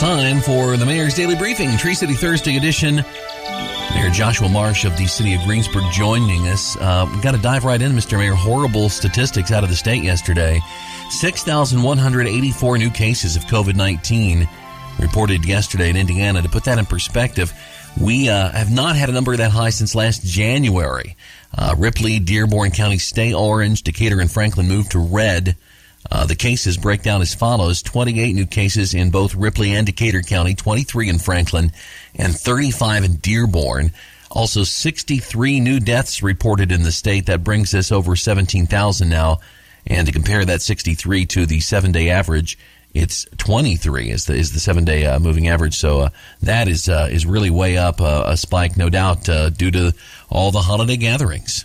time for the Mayor's Daily Briefing, Tree City Thursday edition. Mayor Joshua Marsh of the city of Greensburg joining us. Uh, we've got to dive right in, Mr. Mayor. Horrible statistics out of the state yesterday. 6,184 new cases of COVID 19 reported yesterday in Indiana. To put that in perspective, we uh, have not had a number that high since last January. Uh, Ripley, Dearborn County stay orange. Decatur and Franklin moved to red. Uh, the cases break down as follows 28 new cases in both Ripley and Decatur County, 23 in Franklin, and 35 in Dearborn. Also, 63 new deaths reported in the state. That brings us over 17,000 now. And to compare that 63 to the seven day average, it's 23 is the is the seven day uh, moving average. So uh, that is uh, is really way up uh, a spike, no doubt, uh, due to all the holiday gatherings.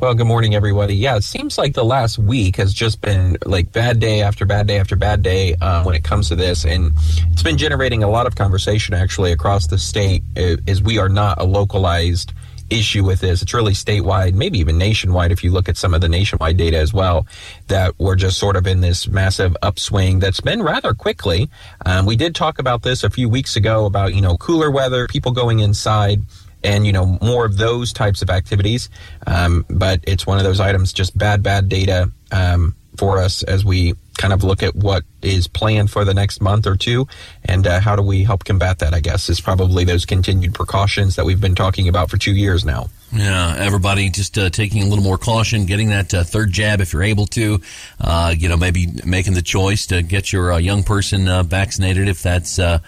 Well, good morning, everybody. Yeah, it seems like the last week has just been like bad day after bad day after bad day uh, when it comes to this, and it's been generating a lot of conversation actually across the state. Is we are not a localized issue with this. It's really statewide, maybe even nationwide. If you look at some of the nationwide data as well, that we're just sort of in this massive upswing that's been rather quickly. Um, we did talk about this a few weeks ago about you know cooler weather, people going inside and you know more of those types of activities. Um, but it's one of those items, just bad, bad data um, for us as we kind of look at what is planned for the next month or two, and uh, how do we help combat that? I guess is probably those continued precautions that we've been talking about for two years now. Yeah, everybody just uh, taking a little more caution, getting that uh, third jab if you're able to. Uh, you know, maybe making the choice to get your uh, young person uh, vaccinated if that's uh,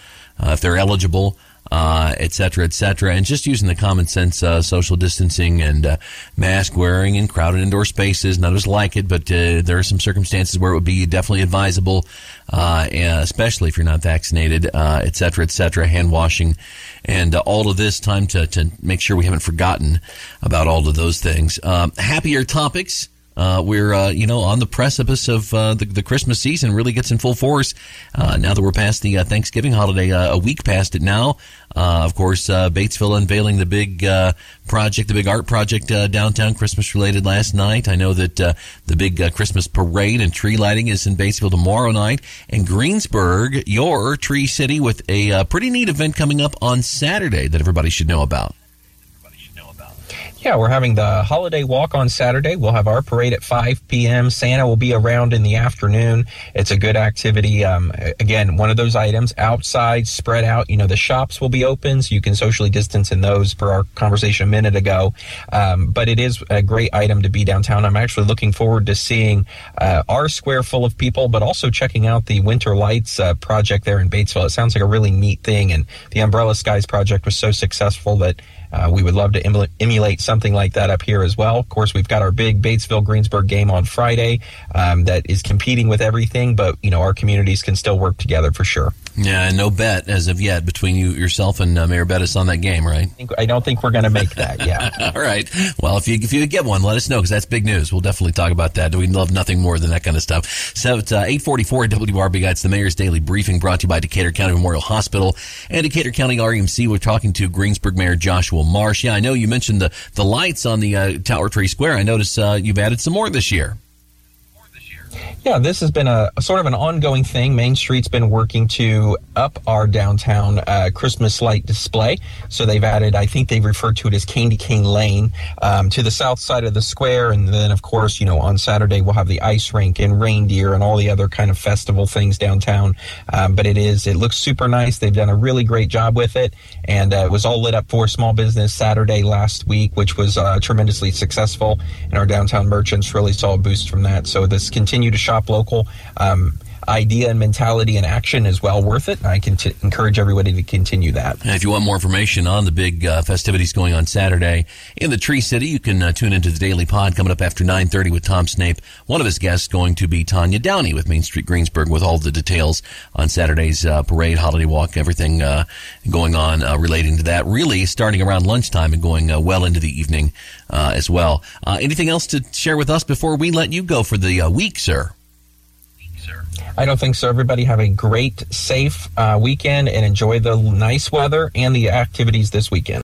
if they're eligible uh, et cetera, et cetera, and just using the common sense uh, social distancing and uh, mask wearing in crowded indoor spaces. None of us like it, but uh, there are some circumstances where it would be definitely advisable, uh, especially if you're not vaccinated, uh, et cetera, et cetera. Hand washing and all of this time to, to make sure we haven't forgotten about all of those things. Um, happier topics. Uh, we're uh, you know on the precipice of uh, the, the, Christmas season really gets in full force. Uh, now that we're past the uh, Thanksgiving holiday uh, a week past it now of course Batesville unveiling the big project the big art project downtown Christmas related last night. I know that the big Christmas parade and tree lighting is in Batesville tomorrow night. And Greensburg your tree city with a pretty neat event coming up on Saturday that everybody should know about yeah, we're having the holiday walk on Saturday. We'll have our parade at 5 p.m. Santa will be around in the afternoon. It's a good activity. Um, again, one of those items outside, spread out. You know, the shops will be open, so you can socially distance in those per our conversation a minute ago. Um, but it is a great item to be downtown. I'm actually looking forward to seeing uh, our square full of people, but also checking out the Winter Lights uh, project there in Batesville. It sounds like a really neat thing. And the Umbrella Skies project was so successful that uh, we would love to emulate something like that up here as well. Of course, we've got our big Batesville Greensburg game on Friday um, that is competing with everything, but you know our communities can still work together for sure. Yeah, no bet as of yet between you yourself and uh, Mayor Bettice on that game, right? I, don't think we're going to make that. Yeah. All right. Well, if you if you get one, let us know because that's big news. We'll definitely talk about that. We love nothing more than that kind of stuff. So it's uh, eight forty four WRB. It's the Mayor's Daily Briefing brought to you by Decatur County Memorial Hospital and Decatur County REMC. We're talking to Greensburg Mayor Joshua Marsh. Yeah, I know you mentioned the the lights on the uh, Tower Tree Square. I notice uh, you've added some more this year. Yeah, this has been a, a, sort of an ongoing thing. Main Street's been working to up our downtown uh, Christmas light display. So they've added, I think they've referred to it as Candy Cane Lane um, to the south side of the square. And then, of course, you know, on Saturday we'll have the ice rink and reindeer and all the other kind of festival things downtown. Um, but it is, it looks super nice. They've done a really great job with it. And uh, it was all lit up for small business Saturday last week, which was uh, tremendously successful. And our downtown merchants really saw a boost from that. So this continue to shop local. Um, idea and mentality and action is well worth it. I can t- encourage everybody to continue that. And if you want more information on the big uh, festivities going on Saturday in the Tree City, you can uh, tune into the Daily Pod coming up after 9.30 with Tom Snape. One of his guests going to be Tanya Downey with Main Street Greensburg with all the details on Saturday's uh, parade, holiday walk, everything uh, going on uh, relating to that. Really starting around lunchtime and going uh, well into the evening as well. anything else to share with us before we let you go for the week, sir? I don't think so. Everybody have a great, safe uh, weekend and enjoy the nice weather and the activities this weekend.